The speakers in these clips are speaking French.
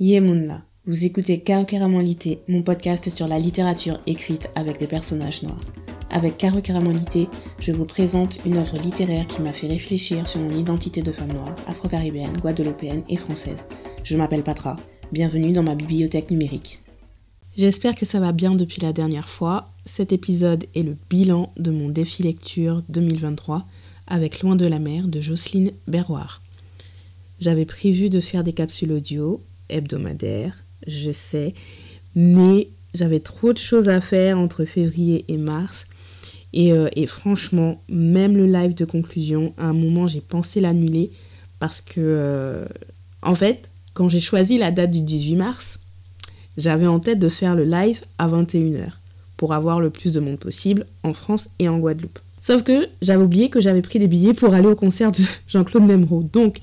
Yemunla, vous écoutez Karokeramolité, mon podcast sur la littérature écrite avec des personnages noirs. Avec Karokeramolité, je vous présente une œuvre littéraire qui m'a fait réfléchir sur mon identité de femme noire, afro-caribéenne, guadeloupéenne et française. Je m'appelle Patra, bienvenue dans ma bibliothèque numérique. J'espère que ça va bien depuis la dernière fois. Cet épisode est le bilan de mon défi lecture 2023 avec Loin de la mer de Jocelyne Berroir. J'avais prévu de faire des capsules audio hebdomadaires, je sais, mais j'avais trop de choses à faire entre février et mars. Et, euh, franchement, même le live de conclusion, à un moment, j'ai pensé l'annuler parce que, euh, en fait, quand j'ai choisi la date du 18 mars, j'avais en tête de faire le live à 21h pour avoir le plus de monde possible en France et en Guadeloupe. Sauf que j'avais oublié que j'avais pris des billets pour aller au concert de Jean-Claude Nemro. Donc,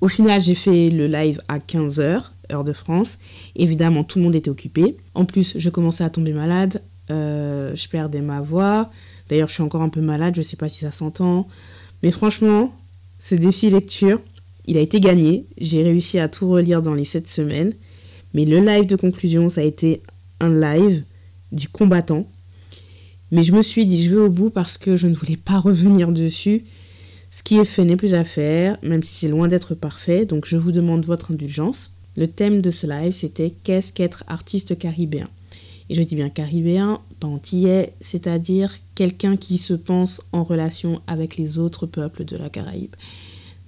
au final, j'ai fait le live à 15h, heure de France. Évidemment, tout le monde était occupé. En plus, je commençais à tomber malade. Euh, je perdais ma voix. D'ailleurs, je suis encore un peu malade. Je ne sais pas si ça s'entend. Mais franchement, ce défi lecture, il a été gagné. J'ai réussi à tout relire dans les 7 semaines. Mais le live de conclusion, ça a été un live du combattant. Mais je me suis dit, je vais au bout parce que je ne voulais pas revenir dessus. Ce qui est fait n'est plus à faire, même si c'est loin d'être parfait, donc je vous demande votre indulgence. Le thème de ce live, c'était Qu'est-ce qu'être artiste caribéen? Et je dis bien caribéen, pas antillais, c'est-à-dire quelqu'un qui se pense en relation avec les autres peuples de la Caraïbe.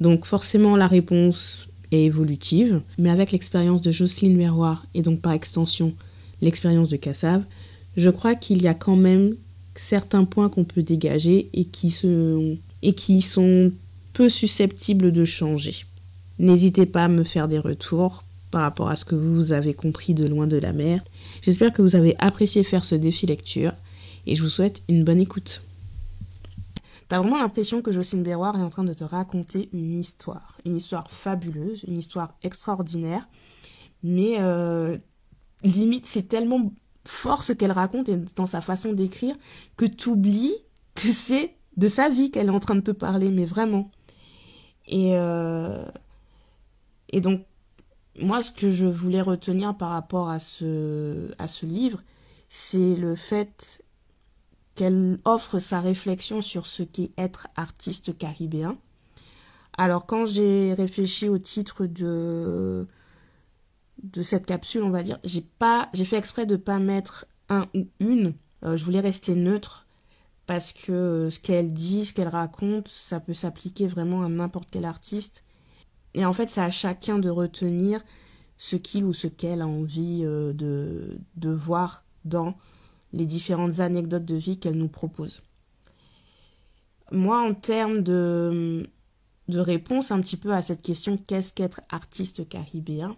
Donc forcément, la réponse est évolutive, mais avec l'expérience de Jocelyne Verroir et donc par extension l'expérience de Cassav, je crois qu'il y a quand même certains points qu'on peut dégager et qui se et qui sont peu susceptibles de changer. N'hésitez pas à me faire des retours par rapport à ce que vous avez compris de loin de la mer. J'espère que vous avez apprécié faire ce défi lecture et je vous souhaite une bonne écoute. T'as vraiment l'impression que Jocelyne Berroir est en train de te raconter une histoire, une histoire fabuleuse, une histoire extraordinaire, mais euh, limite c'est tellement fort ce qu'elle raconte et dans sa façon d'écrire que tu oublies que c'est de sa vie qu'elle est en train de te parler, mais vraiment. Et, euh, et donc, moi, ce que je voulais retenir par rapport à ce, livre, c'est le fait qu'elle offre sa réflexion sur ce qu'est être artiste caribéen. Alors, quand j'ai réfléchi au titre de, de cette capsule, on va dire, j'ai pas, j'ai fait exprès de pas mettre un ou une. Euh, je voulais rester neutre parce que euh, ce qu'elle dit, ce qu'elle raconte, ça peut s'appliquer vraiment à n'importe quel artiste. Et en fait, c'est à chacun de retenir ce qu'il ou ce qu'elle a envie euh, de, voir dans les différentes anecdotes de vie qu'elle nous propose. Moi, en termes de, de réponse un petit peu à cette question, qu'est-ce qu'être artiste caribéen?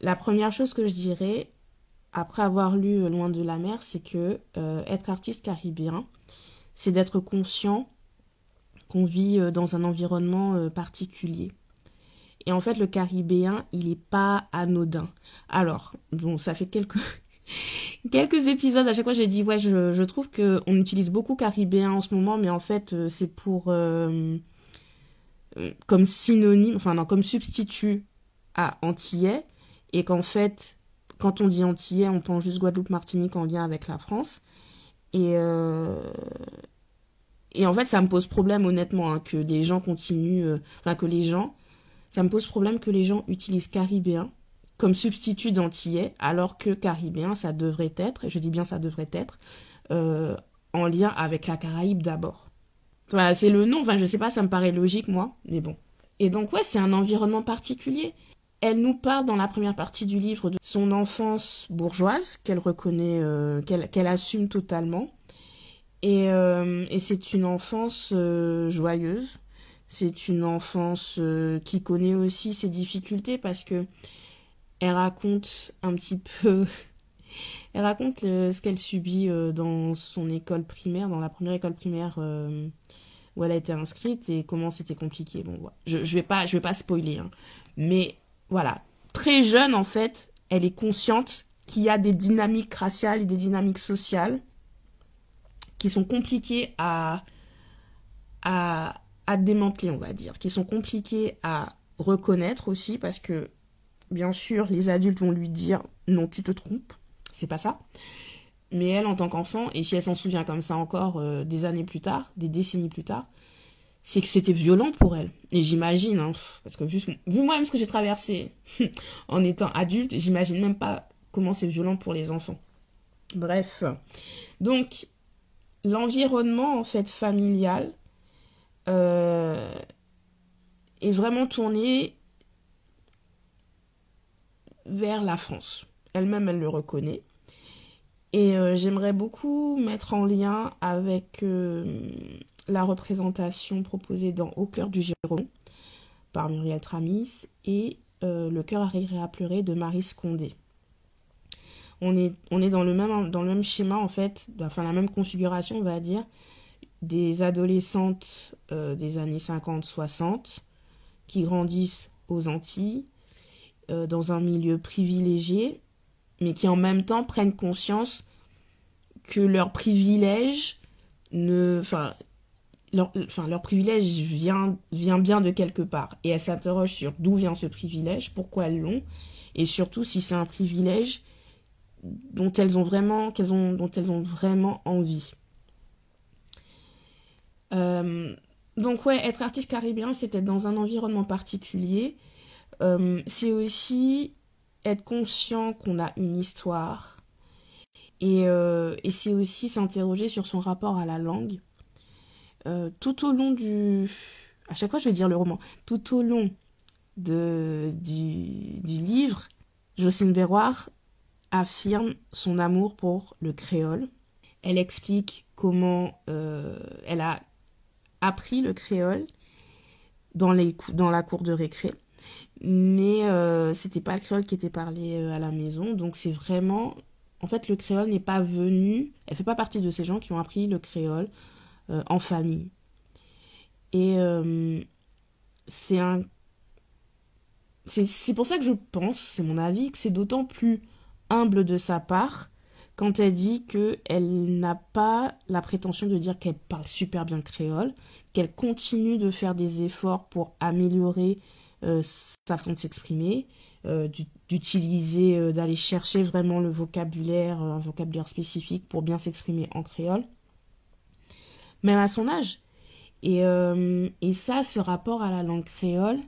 La première chose que je dirais, après avoir lu Loin de la mer, c'est que euh, être artiste caribéen, c'est d'être conscient qu'on vit euh, dans un environnement euh, particulier. Et en fait, le caribéen, il n'est pas anodin. Alors, bon, ça fait quelques, quelques épisodes, à chaque fois j'ai dit, ouais, je, je trouve qu'on utilise beaucoup caribéen en ce moment, mais en fait, c'est pour... comme synonyme, enfin non, comme substitut à antillais, et qu'en fait, quand on dit antillais, on pense juste Guadeloupe-Martinique en lien avec la France. Et, euh, et en fait, ça me pose problème, honnêtement, hein, que les gens continuent. Euh, enfin, que les gens. Ça me pose problème que les gens utilisent caribéen comme substitut d'antillais, alors que caribéen, ça devrait être, et je dis bien ça devrait être, euh, en lien avec la Caraïbe d'abord. Enfin, c'est le nom, enfin, je sais pas, ça me paraît logique, moi, mais bon. Et donc, ouais, c'est un environnement particulier. Elle nous parle dans la première partie du livre de son enfance bourgeoise qu'elle reconnaît, euh, qu'elle assume totalement. Et, euh, et c'est une enfance euh, joyeuse. C'est une enfance qui connaît aussi ses difficultés parce que elle raconte un petit peu, elle raconte ce qu'elle subit dans son école primaire, dans la première école primaire où elle a été inscrite et comment c'était compliqué. Bon, je, je vais pas, je vais pas spoiler, hein. mais voilà, très jeune en fait, elle est consciente qu'il y a des dynamiques raciales et des dynamiques sociales qui sont compliquées à, démanteler, on va dire, qui sont compliquées à reconnaître aussi parce que bien sûr, les adultes vont lui dire non, tu te trompes, c'est pas ça. Mais elle, en tant qu'enfant, et si elle s'en souvient comme ça encore euh, des années plus tard, des décennies plus tard, c'est que c'était violent pour elle. Et j'imagine, hein, parce que vu moi-même ce que j'ai traversé en étant adulte, j'imagine même pas comment c'est violent pour les enfants. Bref. Donc, l'environnement, en fait, familial euh, est vraiment tourné vers la France. Elle-même, elle le reconnaît. Et euh, j'aimerais beaucoup mettre en lien avec euh, la représentation proposée dans Au cœur du Giron par Muriel Tramis et Le cœur arrivé à pleurer de Marie Scondé. On est, dans, le même, schéma en fait, enfin la même configuration on va dire, des adolescentes des années 50-60 qui grandissent aux Antilles dans un milieu privilégié mais qui en même temps prennent conscience que leur privilège ne, enfin, leur privilège vient, vient bien de quelque part. Et elles s'interrogent sur d'où vient ce privilège, pourquoi elles l'ont, et surtout si c'est un privilège dont elles ont vraiment, qu'elles ont, dont elles ont vraiment envie. Euh, donc ouais, être artiste caribéen, c'est être dans un environnement particulier. Euh, c'est aussi être conscient qu'on a une histoire. Et, euh, et c'est aussi s'interroger sur son rapport à la langue. Tout au long du... À chaque fois, je vais dire le roman. Tout au long de, du, du livre, Jocelyne Berroir affirme son amour pour le créole. Elle explique comment euh, elle a appris le créole dans, les, dans la cour de récré. Mais euh, c'était pas le créole qui était parlé euh, à la maison. Donc c'est vraiment en fait le créole n'est pas venu elle fait pas partie de ces gens qui ont appris le créole euh, en famille. Et c'est un c'est pour ça que je pense c'est mon avis que c'est d'autant plus humble de sa part quand elle dit que elle n'a pas la prétention de dire qu'elle parle super bien créole qu'elle continue de faire des efforts pour améliorer euh, sa façon de s'exprimer, euh, d'utiliser, euh, d'aller chercher vraiment le vocabulaire, un vocabulaire spécifique pour bien s'exprimer en créole, même à son âge. Et, et ça, ce rapport à la langue créole,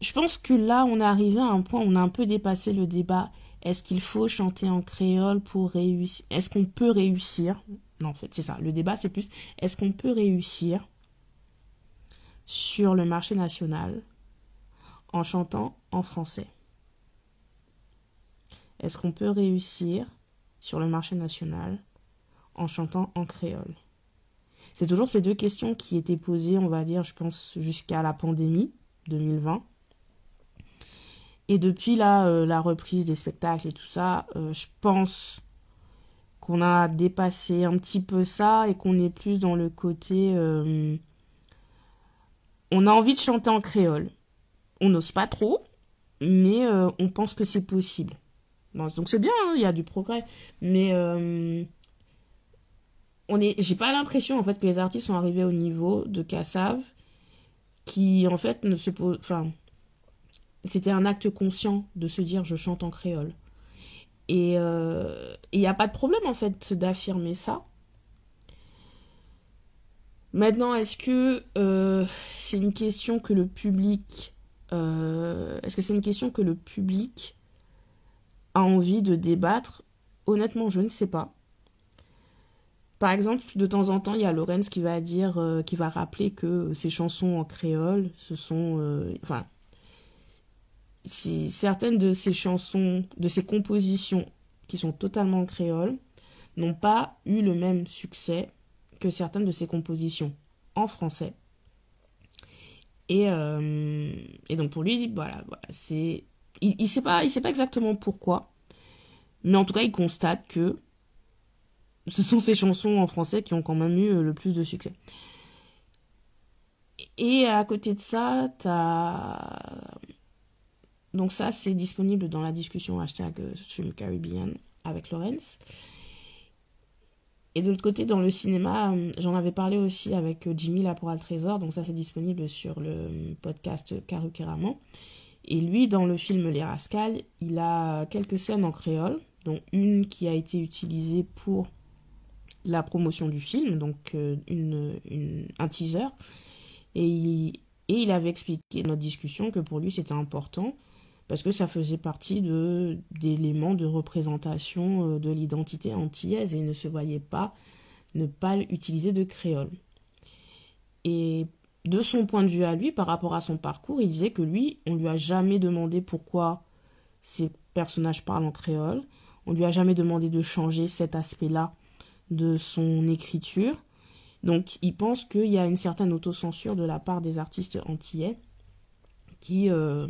je pense que là, on est arrivé à un point où on a un peu dépassé le débat. Est-ce qu'il faut chanter en créole pour réussir Est-ce qu'on peut réussir? Non, en fait, c'est ça. Le débat, c'est plus est-ce qu'on peut réussir sur le marché national en chantant en français? Est-ce qu'on peut réussir sur le marché national en chantant en créole? C'est toujours ces deux questions qui étaient posées, on va dire, je pense, jusqu'à la pandémie 2020. Et depuis là, euh, la reprise des spectacles et tout ça, euh, je pense qu'on a dépassé un petit peu ça et qu'on est plus dans le côté... Euh, on a envie de chanter en créole on n'ose pas trop, mais on pense que c'est possible. donc c'est bien, hein, il y a du progrès, mais est, j'ai pas l'impression en fait que les artistes sont arrivés au niveau de Kassav, qui en fait ne se pose, enfin, c'était un acte conscient de se dire je chante en créole. Et il euh, n'y a pas de problème en fait d'affirmer ça. Maintenant, est-ce que c'est une question que le public euh, est-ce que c'est une question que le public a envie de débattre? Honnêtement, je ne sais pas. Par exemple, de temps en temps, il y a Lorenz qui va dire, euh, qui va rappeler que ces chansons en créole, ce sont, euh, certaines de ces chansons, de ces compositions qui sont totalement en créole, n'ont pas eu le même succès que certaines de ces compositions en français. Et, euh, et donc pour lui, voilà, voilà c'est. Il, il sait pas, il sait pas exactement pourquoi, mais en tout cas, il constate que ce sont ces chansons en français qui ont quand même eu euh, le plus de succès. Et à côté de ça, t'as. Donc ça, c'est disponible dans la discussion hashtag Stream Caribbean avec Lorenz. Et de l'autre côté, dans le cinéma, euh, j'en avais parlé aussi avec euh, Jimmy là pour le trésor, donc ça c'est disponible sur le podcast Karu Et lui, dans le film Les Rascals, il a quelques scènes en créole, dont une qui a été utilisée pour la promotion du film, donc euh, un teaser. Et il, et il avait expliqué dans notre discussion que pour lui c'était important parce que ça faisait partie de d'éléments de représentation euh, de l'identité antillaise et ne se voyait pas ne pas utiliser de créole. Et de son point de vue à lui, par rapport à son parcours, il disait que lui, on lui a jamais demandé pourquoi ses personnages parlent en créole, on lui a jamais demandé de changer cet aspect-là de son écriture. Donc il pense qu'il y a une certaine autocensure de la part des artistes antillais qui, euh,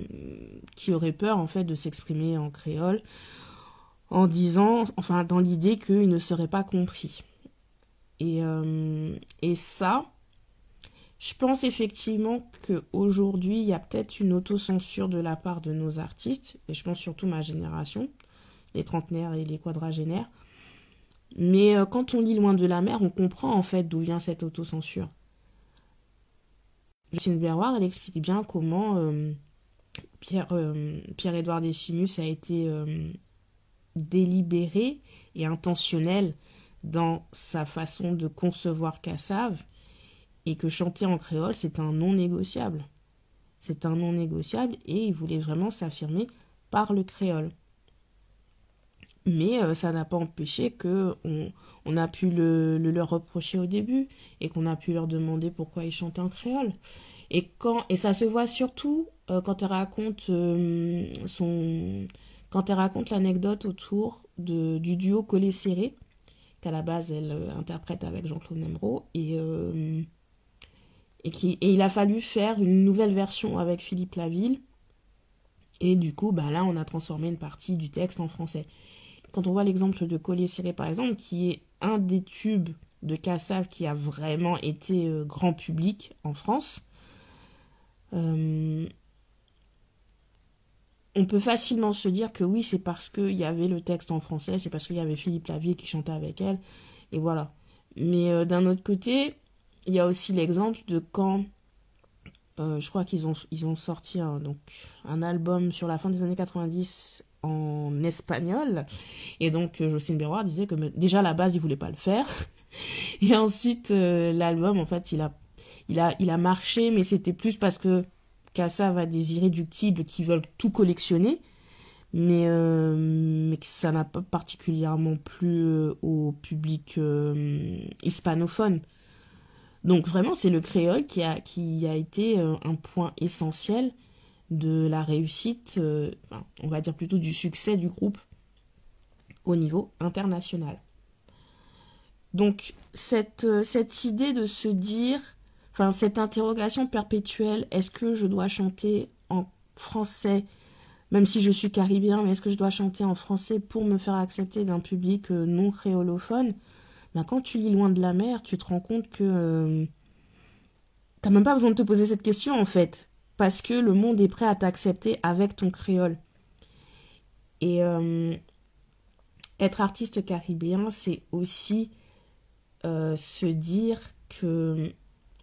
auraient peur en fait de s'exprimer en créole en disant, enfin dans l'idée qu'ils ne seraient pas compris. Et, euh, et ça, je pense effectivement qu'aujourd'hui, il y a peut-être une autocensure de la part de nos artistes, et je pense surtout ma génération, les trentenaires et les quadragénaires. Mais euh, quand on lit Loin de la mer, on comprend en fait d'où vient cette autocensure. Justine Berroir, elle explique bien comment euh, Pierre, euh, Pierre-Édouard Décimus a été délibéré et intentionnel dans sa façon de concevoir Cassave et que chanter en créole, c'est un non négociable. C'est un non négociable et il voulait vraiment s'affirmer par le créole. Mais euh, ça n'a pas empêché que on, a pu le, leur reprocher au début et qu'on a pu leur demander pourquoi ils chantaient en créole. Et, quand, et ça se voit surtout euh, quand elle raconte euh, son quand elle raconte l'anecdote autour de, du duo Collé Serré, qu'à la base elle interprète avec Jean-Claude Nemro, et, et, qui, et il a fallu faire une nouvelle version avec Philippe Laville. Et du coup, bah là, on a transformé une partie du texte en français quand on voit l'exemple de Collier Ciré par exemple, qui est un des tubes de Cassav qui a vraiment été euh, grand public en France, euh, on peut facilement se dire que oui, c'est parce qu'il y avait le texte en français, c'est parce qu'il y avait Philippe Lavier qui chantait avec elle, et voilà. Mais euh, d'un autre côté, il y a aussi l'exemple de quand je crois qu'ils ont, ils ont sorti donc, un album sur la fin des années 90 en espagnol. Et donc, euh, Jocelyne Berroir disait que déjà à la base, il voulait pas le faire. Et ensuite, euh, l'album, en fait, il a, il, a, il a marché, mais c'était plus parce que Kassav a des irréductibles qui veulent tout collectionner. Mais, euh, mais que ça n'a pas particulièrement plu au public hispanophone. Donc vraiment, c'est le créole qui a, qui a été un point essentiel de la réussite, euh, on va dire plutôt du succès du groupe au niveau international. Donc cette, euh, cette idée de se dire, enfin cette interrogation perpétuelle, est-ce que je dois chanter en français, même si je suis caribéen, mais est-ce que je dois chanter en français pour me faire accepter d'un public euh, non créolophone? Ben, Quand tu lis Loin de la mer, tu te rends compte que... tu T'as même pas besoin de te poser cette question en fait parce que le monde est prêt à t'accepter avec ton créole. Et euh, être artiste caribéen, c'est aussi euh, se dire que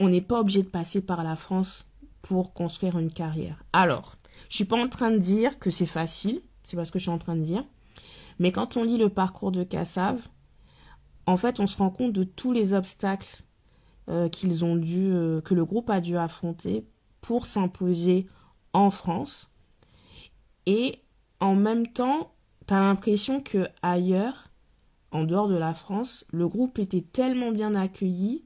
on n'est pas obligé de passer par la France pour construire une carrière. Alors, je suis pas en train de dire que c'est facile, c'est pas ce que je suis en train de dire, mais quand on lit le parcours de Cassav, en fait, on se rend compte de tous les obstacles euh, qu'ils ont dû, que le groupe a dû affronter pour s'imposer en France. Et en même temps, tu as l'impression que ailleurs, en dehors de la France, le groupe était tellement bien accueilli,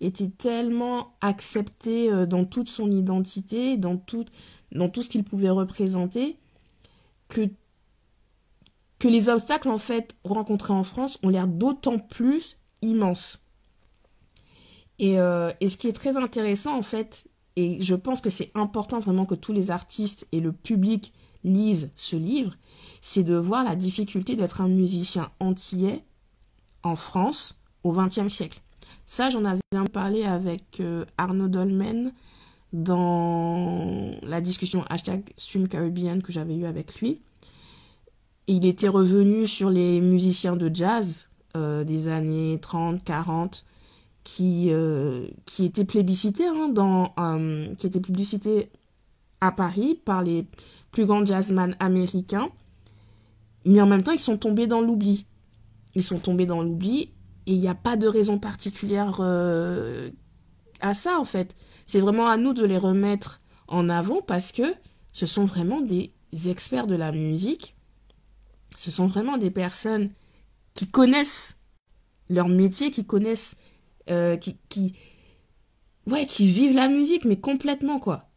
était tellement accepté euh, dans toute son identité, dans tout, dans tout ce qu'il pouvait représenter, que, que les obstacles en fait rencontrés en France ont l'air d'autant plus immenses. Et, euh, et ce qui est très intéressant en fait, et je pense que c'est important vraiment que tous les artistes et le public lisent ce livre, c'est de voir la difficulté d'être un musicien antillais en France au XXe siècle. Ça, j'en avais parlé avec euh, Arnaud Dolmen dans la discussion hashtag Stream Caribbean que j'avais eue avec lui. il était revenu sur les musiciens de jazz euh, des années 30, 40, qui, euh, qui était plébiscité hein, dans euh, qui était publicité à Paris par les plus grands jazzman américains, mais en même temps, ils sont tombés dans l'oubli. Ils sont tombés dans l'oubli et il n'y a pas de raison particulière euh, à ça, en fait. C'est vraiment à nous de les remettre en avant parce que ce sont vraiment des experts de la musique. Ce sont vraiment des personnes qui connaissent leur métier, qui connaissent, euh, qui, qui, ouais, qui vivent la musique, mais complètement, quoi.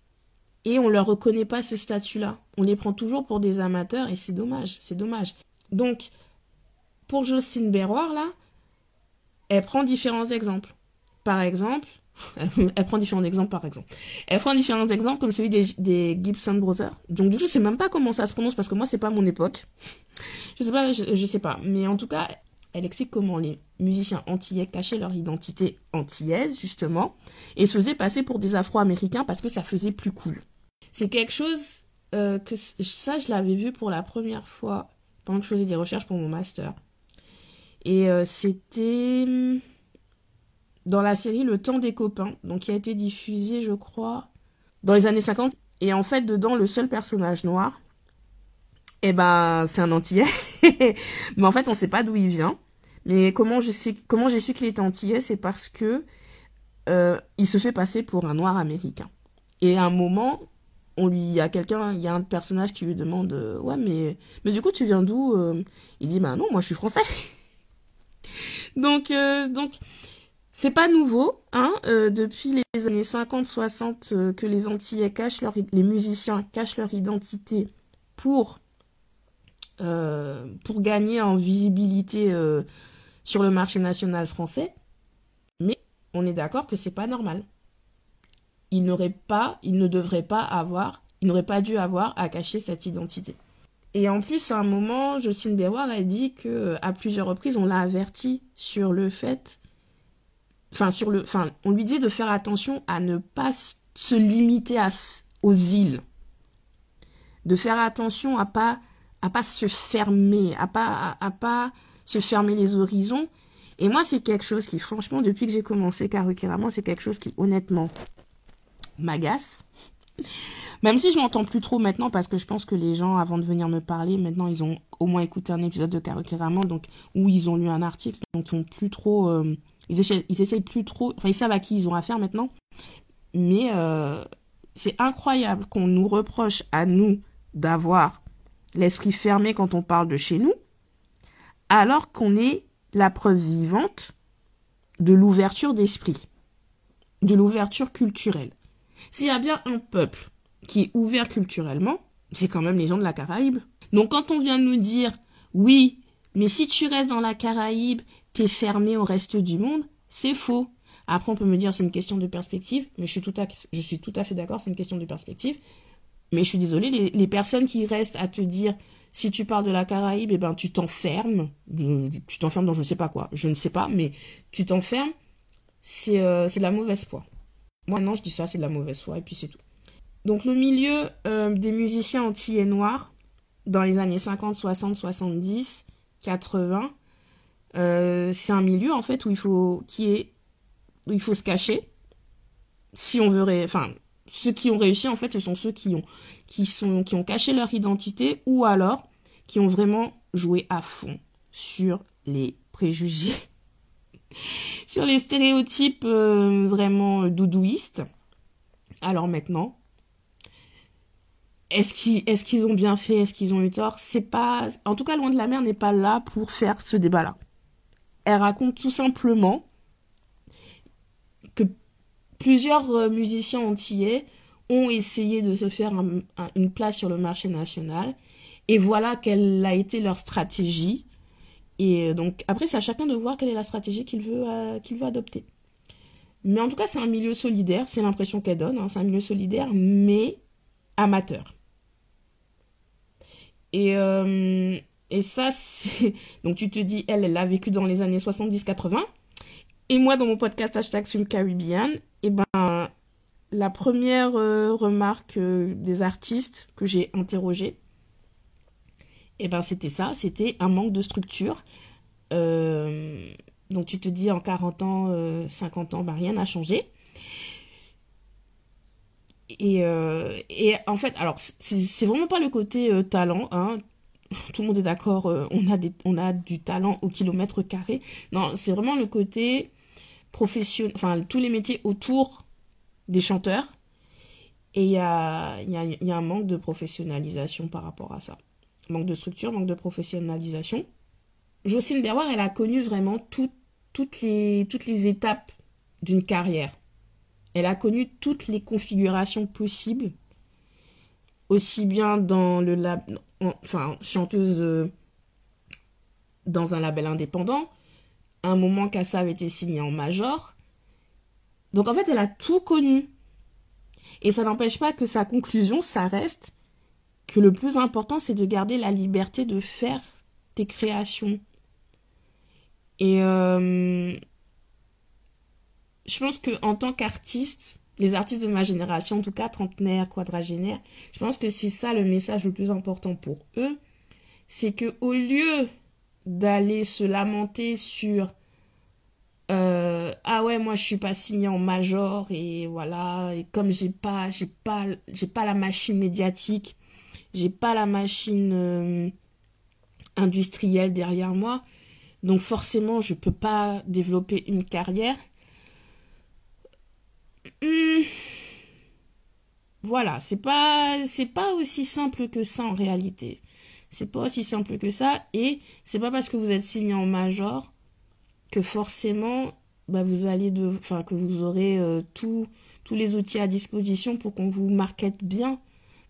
Et on leur reconnaît pas ce statut-là. On les prend toujours pour des amateurs et c'est dommage, c'est dommage. Donc, pour Jocelyne Berroir, là, elle prend différents exemples. Par exemple, elle prend différents exemples par exemple. Elle prend différents exemples comme celui des, Gibson Brothers. Donc du coup, je sais même pas comment ça se prononce parce que moi c'est pas mon époque. Je sais pas, je, je sais pas. Mais en tout cas, elle explique comment les musiciens antillais cachaient leur identité antillaise, justement, et se faisaient passer pour des Afro-Américains parce que ça faisait plus cool. C'est quelque chose euh, que ça, je l'avais vu pour la première fois pendant que je faisais des recherches pour mon master. Et euh, c'était hmm, dans la série Le Temps des copains, donc qui a été diffusée, je crois, dans les années 50. Et en fait, dedans, le seul personnage noir, eh ben, c'est un Antillais. Mais en fait, on sait pas d'où il vient. Mais comment je sais, comment j'ai su qu'il était Antillais, c'est parce que euh, il se fait passer pour un noir américain. Et à un moment, on lui, il y a quelqu'un, il y a un personnage qui lui demande, euh, ouais, mais, mais du coup, tu viens d'où euh? Il dit, bah non, moi, je suis français. donc, donc, c'est pas nouveau, hein. depuis les années 50-60 que les Antillais cachent leur, les musiciens cachent leur identité pour pour gagner en visibilité sur le marché national français. Mais on est d'accord que c'est pas normal. Il n'aurait pas, il ne devrait pas avoir, il n'aurait pas dû avoir à cacher cette identité. Et en plus, à un moment, Justine Béroir a dit que à plusieurs reprises, on l'a averti sur le fait, enfin sur le, enfin, on lui dit de faire attention à ne pas se limiter à, aux îles, de faire attention à pas à pas se fermer, à pas, à, pas se fermer les horizons. Et moi, c'est quelque chose qui, franchement, depuis que j'ai commencé Karukirama, c'est quelque chose qui, honnêtement, m'agace. Même si je l'entends plus trop maintenant, parce que je pense que les gens, avant de venir me parler, maintenant, ils ont au moins écouté un épisode de Karukirama, donc, où ils ont lu un article, donc ils ont plus trop, euh, ils, essayent, ils essayent plus trop, enfin, ils savent à qui ils ont affaire maintenant. Mais, euh, c'est incroyable qu'on nous reproche à nous d'avoir l'esprit fermé quand on parle de chez nous, alors qu'on est la preuve vivante de l'ouverture d'esprit, de l'ouverture culturelle. S'il y a bien un peuple qui est ouvert culturellement, c'est quand même les gens de la Caraïbe. Donc quand on vient nous dire oui, mais si tu restes dans la Caraïbe, t'es fermé au reste du monde, c'est faux. Après, on peut me dire c'est une question de perspective, mais je suis tout à, je suis tout à fait d'accord, c'est une question de perspective. Mais je suis désolée, les, personnes qui restent à te dire si tu parles de la Caraïbe, eh ben tu t'enfermes, tu t'enfermes dans je ne sais pas quoi, je ne sais pas, mais tu t'enfermes, c'est euh, de la mauvaise foi. Moi non, je dis ça, c'est de la mauvaise foi et puis c'est tout. Donc le milieu euh, des musiciens antillais noirs dans les années 50, 60, 70, 80, c'est un milieu en fait où il faut qui est faut se cacher si on veut enfin ceux qui ont réussi en fait ce sont ceux qui ont qui sont qui ont caché leur identité ou alors qui ont vraiment joué à fond sur les préjugés sur les stéréotypes euh, vraiment doudouistes. Alors maintenant est-ce qu'ils est-ce qu'ils ont bien fait? Est-ce qu'ils ont eu tort? C'est pas en tout cas loin de la mer n'est pas là pour faire ce débat là elle raconte tout simplement que Plusieurs euh, musiciens antillais ont essayé de se faire une place sur le marché national. Et voilà quelle a été leur stratégie. Et euh, donc, après, c'est à chacun de voir quelle est la stratégie qu'il veut, euh, qu'il adopter. Mais en tout cas, c'est un milieu solidaire, c'est l'impression qu'elle donne. Hein. c'est un milieu solidaire, mais amateur. Et, et ça, c'est. Donc, tu te dis, elle, elle l'a vécu dans les années 70-80. Et moi, dans mon podcast hashtag Caribbean, eh ben, la première euh, remarque euh, des artistes que j'ai interrogés, eh ben, c'était ça, c'était un manque de structure. Euh, donc tu te dis en 40 ans, 50 ans, bah, rien n'a changé. Et, et en fait, alors, c'est vraiment pas le côté talent, hein. Tout le monde est d'accord, on a du talent au kilomètre carré. Non, c'est vraiment le côté professionnel, enfin, tous les métiers autour des chanteurs. Et il y a, y, a, y a un manque de professionnalisation par rapport à ça. Manque de structure, manque de professionnalisation. Jocelyne Berroir, elle a connu vraiment toutes, les, toutes les étapes d'une carrière. Elle a connu toutes les configurations possibles, aussi bien dans le lab, enfin chanteuse euh, dans un label indépendant, un moment avait été signé en major. Donc en fait, elle a tout connu. Et ça n'empêche pas que sa conclusion, ça reste que le plus important, c'est de garder la liberté de faire tes créations. Et euh, je pense que en tant qu'artiste, les artistes de ma génération, en tout cas trentenaire, quadragénaire, je pense que c'est ça le message le plus important pour eux, c'est que au lieu d'aller se lamenter sur euh, ah ouais moi je suis pas signé en major et voilà et comme j'ai pas j'ai pas j'ai pas la machine médiatique j'ai pas la machine euh, industrielle derrière moi donc forcément je peux pas développer une carrière Hmm. Voilà, c'est pas c'est pas aussi simple que ça en réalité. C'est pas aussi simple que ça et c'est pas parce que vous êtes signé en major que forcément bah, vous allez de enfin que vous aurez euh, tous les outils à disposition pour qu'on vous markete bien.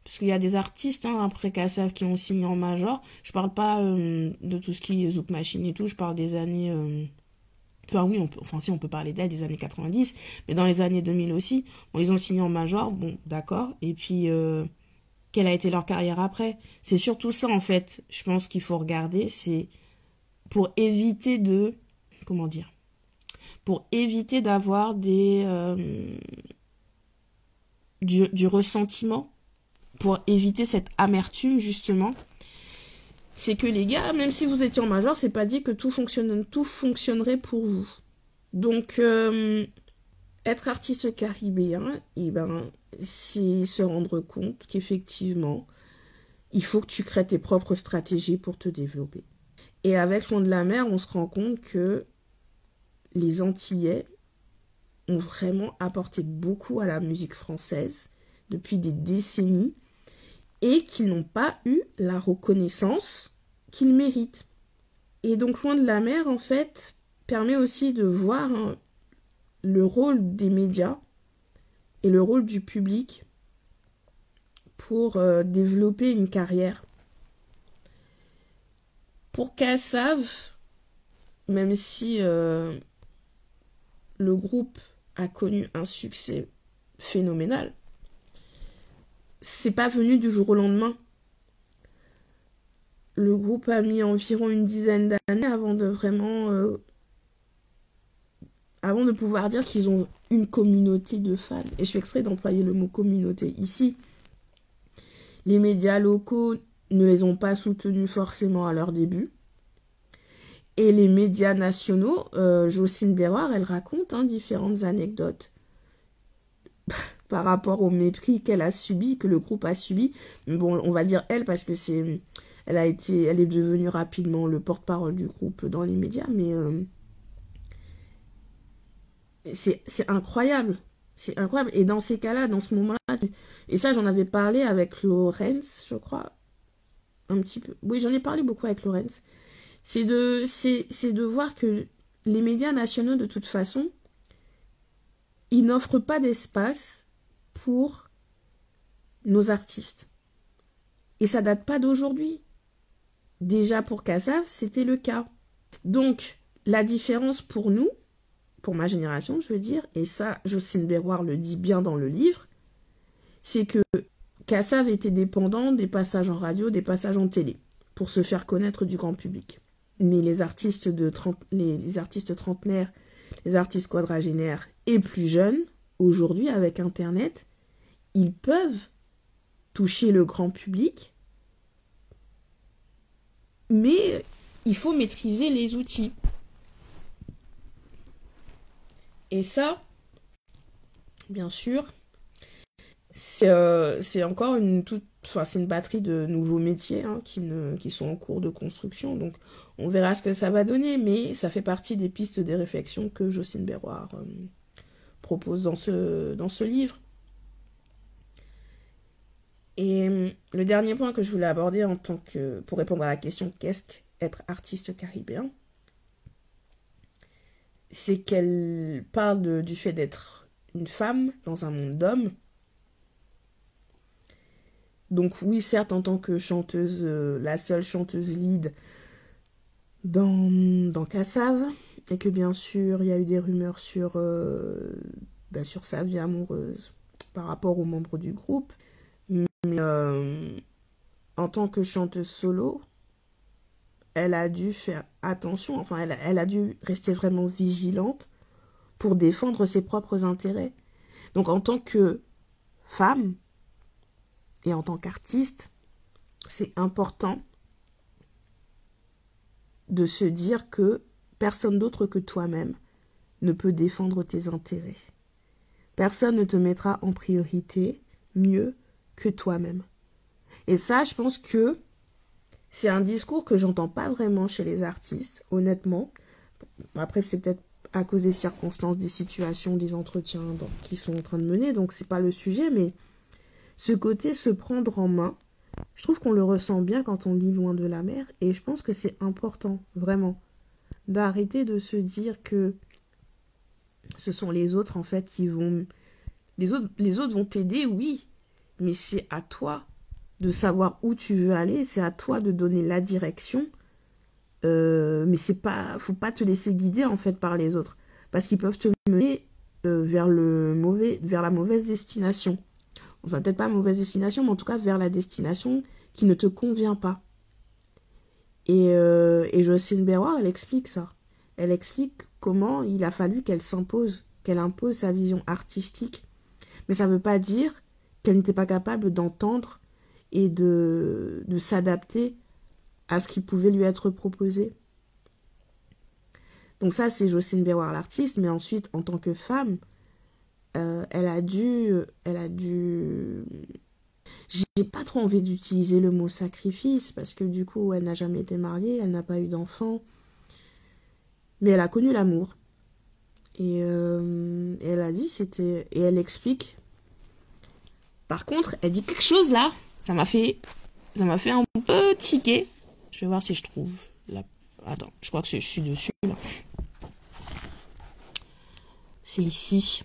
Parce qu'il y a des artistes hein, après Kassav qui ont signé en major. Je parle pas euh, de tout ce qui est Zouk Machine et tout. Je parle des années euh, Enfin oui, on peut, enfin si on peut parler d'elle des années 90, mais dans les années 2000 aussi, ils ont signé en major, bon d'accord, et puis quelle a été leur carrière après. C'est surtout ça en fait, je pense qu'il faut regarder, c'est pour éviter de, comment dire, pour éviter d'avoir des euh, du, ressentiment, pour éviter cette amertume justement. C'est que les gars, même si vous étiez en major, c'est pas dit que tout, fonctionne, tout fonctionnerait pour vous. Donc, euh, être artiste caribéen, et eh ben, c'est se rendre compte qu'effectivement, il faut que tu crées tes propres stratégies pour te développer. Et avec Loin de la mer, on se rend compte que les Antillais ont vraiment apporté beaucoup à la musique française depuis des décennies et qu'ils n'ont pas eu la reconnaissance qu'ils méritent. Et donc Loin de la mer, en fait, permet aussi de voir hein, le rôle des médias et le rôle du public pour euh, développer une carrière. Pour Kassav, même si euh, le groupe a connu un succès phénoménal, c'est pas venu du jour au lendemain. Le groupe a mis environ une dizaine d'années avant de vraiment. Euh, avant de pouvoir dire qu'ils ont une communauté de fans. Et je fais exprès d'employer le mot communauté ici. Les médias locaux ne les ont pas soutenus forcément à leur début. Et les médias nationaux, euh, Jocelyne Berroir, elle raconte hein, différentes anecdotes par rapport au mépris qu'elle a subi, que le groupe a subi. Bon, on va dire elle parce que c'est, elle a été, elle est devenue rapidement le porte-parole du groupe dans les médias, mais euh, c'est, incroyable. C'est incroyable. Et dans ces cas-là, dans ce moment-là, et ça, j'en avais parlé avec Lorenz, je crois. Un petit peu. Oui, j'en ai parlé beaucoup avec Lorenz. C'est de, c'est, de voir que les médias nationaux, de toute façon, ils n'offrent pas d'espace pour nos artistes. Et ça date pas d'aujourd'hui. Déjà pour Cassav, c'était le cas. Donc, la différence pour nous, pour ma génération, je veux dire, et ça, Jocelyne Berroir le dit bien dans le livre, c'est que Cassav était dépendant des passages en radio, des passages en télé, pour se faire connaître du grand public. Mais les artistes, de les artistes trentenaires, les artistes quadragénaires et plus jeunes, aujourd'hui, avec Internet, ils peuvent toucher le grand public, mais il faut maîtriser les outils. Et ça, bien sûr, c'est euh, encore une toute enfin c'est une batterie de nouveaux métiers hein, qui sont en cours de construction. Donc on verra ce que ça va donner mais ça fait partie des pistes des réflexions que Jocelyne Berroir euh, propose dans ce dans ce livre. Et euh, le dernier point que je voulais aborder en tant que pour répondre à la question qu'est-ce qu'être artiste caribéen? C'est qu'elle parle du fait d'être une femme dans un monde d'hommes donc oui, certes, en tant que chanteuse, euh, la seule chanteuse lead dans, dans et que bien sûr, il y a eu des rumeurs sur, euh, sur sa vie amoureuse par rapport aux membres du groupe. Mais euh, en tant que chanteuse solo, elle a dû faire attention, enfin, elle, a dû rester vraiment vigilante pour défendre ses propres intérêts. Donc en tant que femme, et en tant qu'artiste, c'est important de se dire que personne d'autre que toi-même ne peut défendre tes intérêts. Personne ne te mettra en priorité mieux que toi-même. Et ça, je pense que c'est un discours que j'entends pas vraiment chez les artistes, honnêtement. Après, c'est peut-être à cause des circonstances, des situations, des entretiens qui sont en train de mener, donc c'est pas le sujet, mais ce côté se prendre en main, je trouve qu'on le ressent bien quand on lit Loin de la mer, et je pense que c'est important, vraiment, d'arrêter de se dire que ce sont les autres, en fait, qui vont... Les autres, les autres vont t'aider, oui, mais c'est à toi de savoir où tu veux aller, c'est à toi de donner la direction, euh, mais c'est pas, faut pas te laisser guider en fait par les autres, parce qu'ils peuvent te mener euh, vers le mauvais, vers la mauvaise destination enfin peut-être pas mauvaise destination, mais en tout cas vers la destination qui ne te convient pas. Et, euh, et Jocelyne Berroir, elle explique ça. Elle explique comment il a fallu qu'elle s'impose, qu'elle impose sa vision artistique. Mais ça ne veut pas dire qu'elle n'était pas capable d'entendre et de, de s'adapter à ce qui pouvait lui être proposé. Donc ça, c'est Jocelyne Berroir l'artiste, mais ensuite, en tant que femme, euh, elle a dû, elle a dû. J'ai pas trop envie d'utiliser le mot sacrifice parce que du coup, elle n'a jamais été mariée, elle n'a pas eu d'enfant, mais elle a connu l'amour. Et, euh, elle a dit, c'était, et elle explique. Par contre, elle dit quelque chose là, ça m'a fait, ça m'a fait un peu tiquer. Je vais voir si je trouve. La... Attends, je crois que je suis dessus là. C'est ici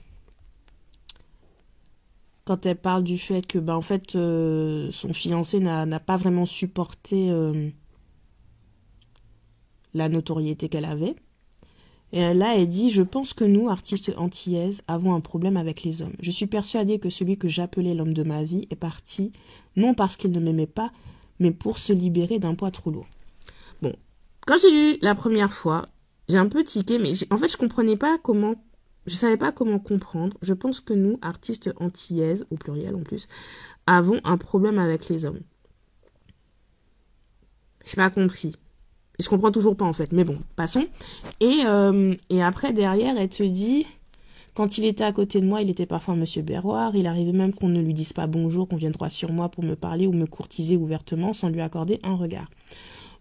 quand elle parle du fait que ben en fait euh, son fiancé n'a pas vraiment supporté euh, la notoriété qu'elle avait. Et là, elle dit Je pense que nous, artistes antillaises, avons un problème avec les hommes. Je suis persuadée que celui que j'appelais l'homme de ma vie est parti, non parce qu'il ne m'aimait pas, mais pour se libérer d'un poids trop lourd. Bon, quand j'ai lu la première fois, j'ai un peu tiqué, mais en fait, je comprenais pas comment je savais pas comment comprendre. Je pense que nous, artistes antillaises, au pluriel en plus, avons un problème avec les hommes. J'ai pas compris. Je comprends toujours pas en fait, mais bon, passons. Et, euh, et après, derrière, elle te dit, quand il était à côté de moi, il était parfois Monsieur Berroir. Il arrivait même qu'on ne lui dise pas bonjour, qu'on vienne droit sur moi pour me parler ou me courtiser ouvertement sans lui accorder un regard.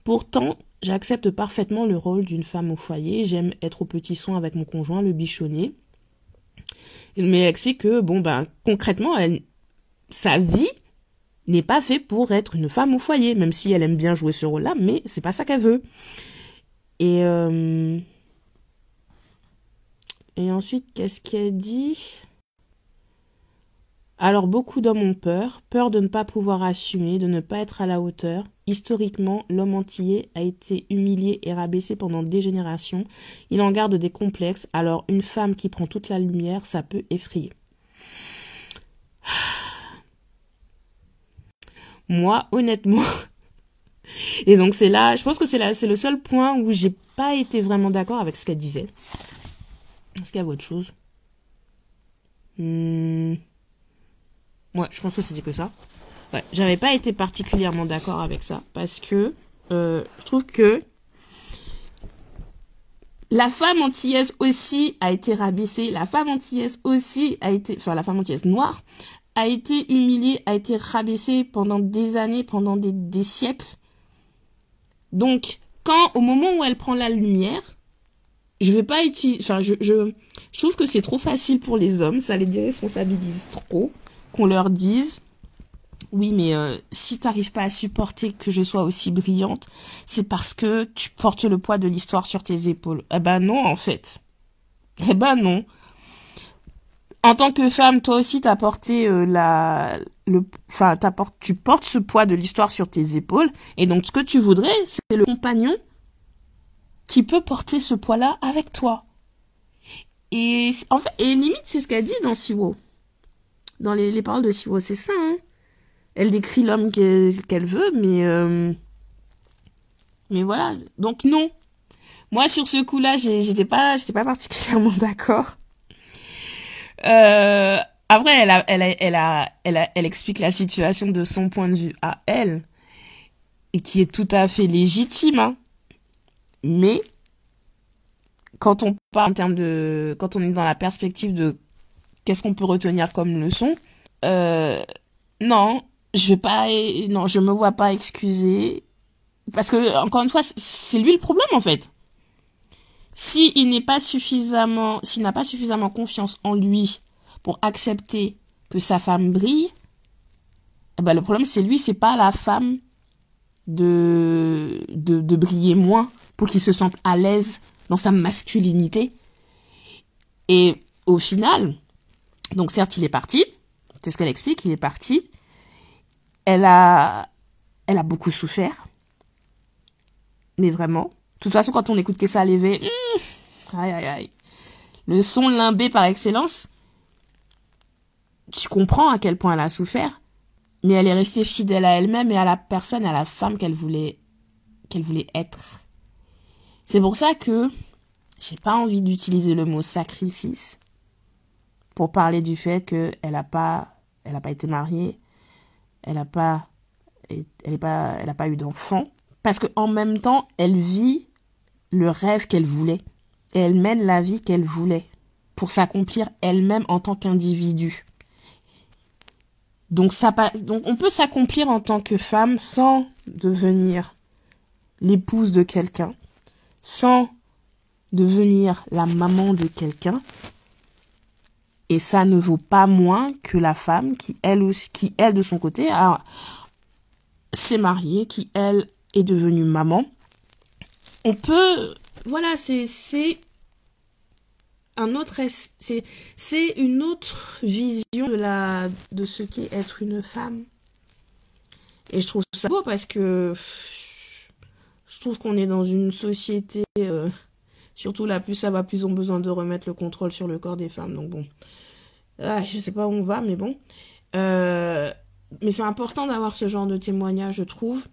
Pourtant, j'accepte parfaitement le rôle d'une femme au foyer. J'aime être au petit soin avec mon conjoint, le bichonner. Mais elle explique que, bon, ben, concrètement, elle, sa vie n'est pas faite pour être une femme au foyer, même si elle aime bien jouer ce rôle-là, mais c'est pas ça qu'elle veut. Et, euh, et ensuite, qu'est-ce qu'elle dit? Alors beaucoup d'hommes ont peur, peur de ne pas pouvoir assumer, de ne pas être à la hauteur. Historiquement, l'homme antillais a été humilié et rabaissé pendant des générations. Il en garde des complexes, alors une femme qui prend toute la lumière, ça peut effrayer. Moi, honnêtement, et donc c'est là, je pense que c'est là, c'est le seul point où j'ai pas été vraiment d'accord avec ce qu'elle disait. Est-ce qu'il y a autre chose? Hmm. Ouais, je pense que c'était que ça. Ouais, j'avais pas été particulièrement d'accord avec ça parce que euh, je trouve que la femme antillaise aussi a été rabaissée, la femme antillaise aussi a été, enfin la femme antillaise noire a été humiliée, a été rabaissée pendant des années, pendant des, des siècles. Donc, quand, au moment où elle prend la lumière, je vais pas utiliser, enfin, je, je, je trouve que c'est trop facile pour les hommes, ça les déresponsabilise trop, qu'on leur dise, oui, mais euh, si t'arrives pas à supporter que je sois aussi brillante, c'est parce que tu portes le poids de l'histoire sur tes épaules. Eh ben non, en fait. Eh ben non. En tant que femme, toi aussi, t'as porté euh, la, le, enfin, tu portes ce poids de l'histoire sur tes épaules. Et donc, ce que tu voudrais, c'est le compagnon qui peut porter ce poids-là avec toi. Et, en fait, et limite, c'est ce qu'elle dit dans Siwo. Dans les, les paroles de Siwo, c'est ça, hein elle décrit l'homme qu'elle veut, mais euh, mais voilà. Donc non. Moi sur ce coup-là, j'étais pas j'étais pas particulièrement d'accord. Euh, après, elle a, elle a, elle a, elle elle explique la situation de son point de vue à elle et qui est tout à fait légitime. Hein. Mais quand on parle en termes de, quand on est dans la perspective de qu'est-ce qu'on peut retenir comme leçon, euh, non, je vais pas non je me vois pas excuser parce que encore une fois c'est lui le problème en fait si il n'est pas suffisamment s'il n'a pas suffisamment confiance en lui pour accepter que sa femme brille eh ben le problème c'est lui c'est pas la femme de, de de briller moins pour qu'il se sente à l'aise dans sa masculinité et au final donc certes il est parti c'est ce qu'elle explique il est parti elle a, elle a beaucoup souffert. Mais vraiment. De toute façon, quand on écoute Kessa Levé, mmh, aïe aïe aïe. Le son limbé par excellence, tu comprends à quel point elle a souffert. Mais elle est restée fidèle à elle-même et à la personne, à la femme qu'elle voulait, qu'elle voulait être. C'est pour ça que j'ai pas envie d'utiliser le mot sacrifice pour parler du fait qu'elle a pas, elle a pas été mariée, elle n'a pas, elle est pas, elle a pas eu d'enfant, parce que en même temps, elle vit le rêve qu'elle voulait et elle mène la vie qu'elle voulait pour s'accomplir elle-même en tant qu'individu. Donc ça, donc on peut s'accomplir en tant que femme sans devenir l'épouse de quelqu'un, sans devenir la maman de quelqu'un, et ça ne vaut pas moins que la femme qui, elle aussi, qui, elle, de son côté, s'est mariée, qui, elle, est devenue maman. On peut, voilà, c'est, c'est un autre, c'est, c'est une autre vision de la, de ce qu'est être une femme. Et je trouve ça beau parce que je trouve qu'on est dans une société, euh, surtout là, plus ça va, plus on a besoin de remettre le contrôle sur le corps des femmes. Donc bon, ah, je sais pas où on va, mais bon. Euh, mais c'est important d'avoir ce genre de témoignage, je trouve.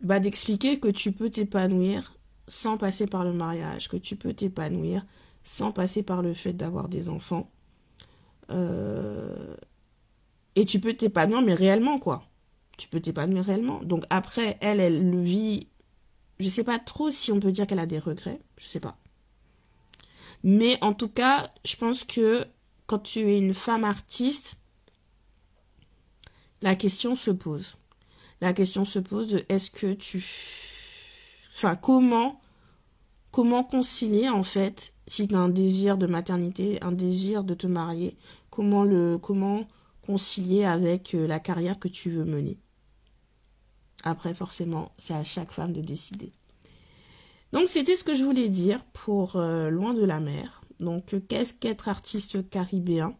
Bah, d'expliquer que tu peux t'épanouir sans passer par le mariage, que tu peux t'épanouir sans passer par le fait d'avoir des enfants. Euh, et tu peux t'épanouir, mais réellement, quoi. Tu peux t'épanouir réellement. Donc après, elle, elle le vit. Je sais pas trop si on peut dire qu'elle a des regrets. Je sais pas. Mais en tout cas, je pense que quand tu es une femme artiste, la question se pose. La question se pose de est-ce que tu... Enfin, comment... Comment concilier, en fait, si tu as un désir de maternité, un désir de te marier, comment le... Comment concilier avec euh, la carrière que tu veux mener? Après, forcément, c'est à chaque femme de décider. Donc c'était ce que je voulais dire pour euh, Loin de la mer. Donc qu'est-ce qu'être artiste caribéen?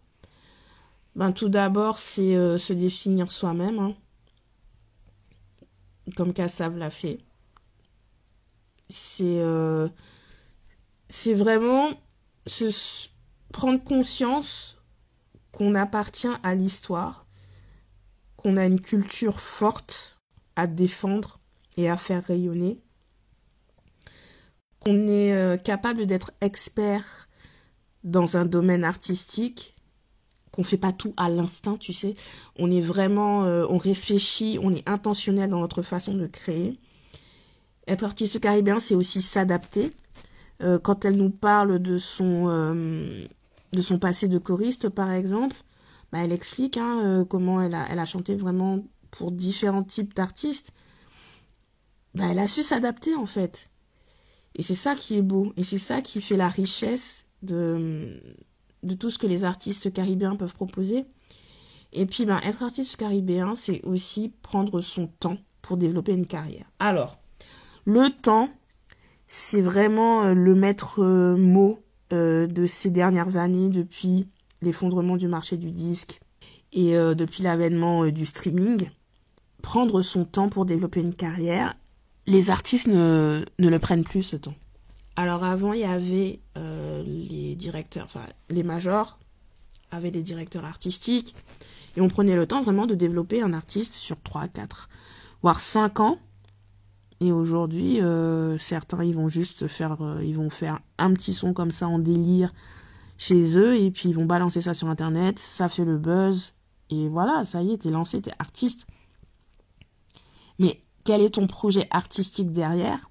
Ben, Tout d'abord, c'est euh, se définir soi-même, hein. Comme Kassav l'a fait. C'est euh, vraiment se prendre conscience qu'on appartient à l'histoire, qu'on a une culture forte à défendre et à faire rayonner qu'on est euh, capable d'être expert dans un domaine artistique, qu'on fait pas tout à l'instinct, tu sais. On est vraiment, euh, on réfléchit, on est intentionnel dans notre façon de créer. Être artiste caribéen, c'est aussi s'adapter. Euh, quand elle nous parle de son, de son passé de choriste, par exemple, bah, elle explique hein, euh, comment elle a, elle a chanté vraiment pour différents types d'artistes. Bah, elle a su s'adapter en fait. Et c'est ça qui est beau. Et c'est ça qui fait la richesse de, de tout ce que les artistes caribéens peuvent proposer. Et puis, ben, être artiste caribéen, c'est aussi prendre son temps pour développer une carrière. Alors, le temps, c'est vraiment euh, le maître euh, mot euh, de ces dernières années depuis l'effondrement du marché du disque et depuis l'avènement du streaming. Prendre son temps pour développer une carrière, les artistes ne, ne le prennent plus ce temps. Alors avant, il y avait les directeurs, enfin les majors, avaient des directeurs artistiques, et on prenait le temps vraiment de développer un artiste sur 3, 4, voire 5 ans. Et aujourd'hui, euh, certains, ils vont juste faire, euh, vont faire un petit son comme ça en délire chez eux, et puis ils vont balancer ça sur Internet, ça fait le buzz, et voilà, ça y est, t'es lancé, t'es artiste. Mais quel est ton projet artistique derrière?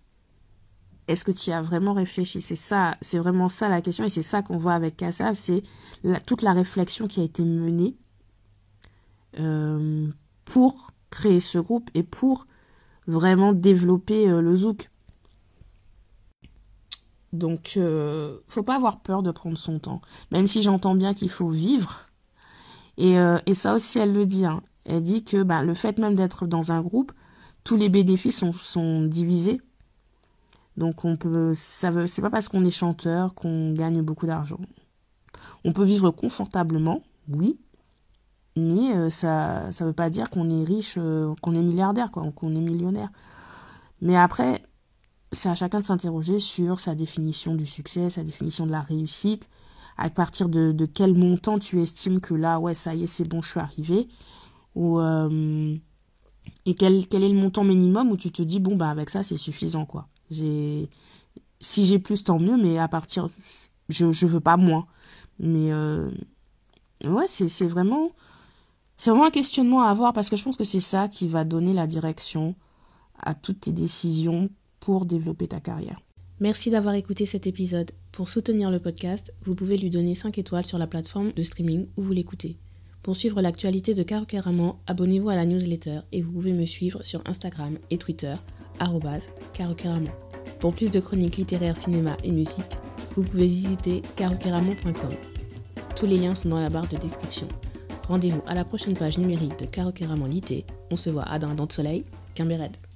Est-ce que tu as vraiment réfléchi? C'est ça, c'est vraiment ça la question, et c'est ça qu'on voit avec Kassav, c'est toute la réflexion qui a été menée euh, pour créer ce groupe et pour vraiment développer euh, le zouk. Donc, euh, faut pas avoir peur de prendre son temps. Même si j'entends bien qu'il faut vivre. Et, euh, ça aussi, elle le dit. Hein. Elle dit que bah, le fait même d'être dans un groupe, tous les bénéfices sont divisés. Donc, on peut, ça c'est pas parce qu'on est chanteur qu'on gagne beaucoup d'argent. On peut vivre confortablement, oui, mais euh, ça ça veut pas dire qu'on est riche euh, qu'on est milliardaire quoi qu'on est millionnaire mais après c'est à chacun de s'interroger sur sa définition du succès sa définition de la réussite à partir de, de quel montant tu estimes que là ouais ça y est c'est bon je suis arrivé ou euh, et quel quel est le montant minimum où tu te dis bon bah avec ça c'est suffisant quoi si j'ai plus tant mieux mais à partir je je veux pas moins mais ouais c'est c'est vraiment c'est vraiment un questionnement à avoir parce que je pense que c'est ça qui va donner la direction à toutes tes décisions pour développer ta carrière. Merci d'avoir écouté cet épisode. Pour soutenir le podcast, vous pouvez lui donner 5 étoiles sur la plateforme de streaming où vous l'écoutez. Pour suivre l'actualité de Caro abonnez-vous à la newsletter et vous pouvez me suivre sur Instagram et Twitter, carocaramon. Pour plus de chroniques littéraires, cinéma et musique, vous pouvez visiter carocaramon.com. Tous les liens sont dans la barre de description. Rendez-vous à la prochaine page numérique de Caro Lité. On se voit à Dindon de Soleil, Red.